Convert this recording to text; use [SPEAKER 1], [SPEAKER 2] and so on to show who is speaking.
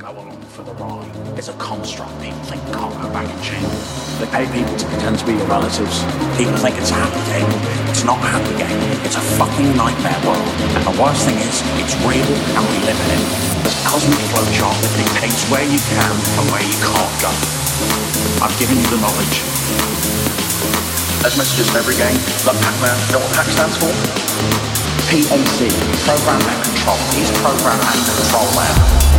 [SPEAKER 1] go along for the ride. It's a construct people think can't go back in change. They pay people to pretend to be your relatives. People think it's a happy game. It's not a happy game. It's a fucking nightmare world. And the worst thing is, it's real and we live in it. This cosmic flowchart that dictates where you can and where you can't go. I've given you the knowledge. There's messages in every game. Like Pac-Man, you know what PAC stands for? PAC, Program and Control. He's Program and Control there.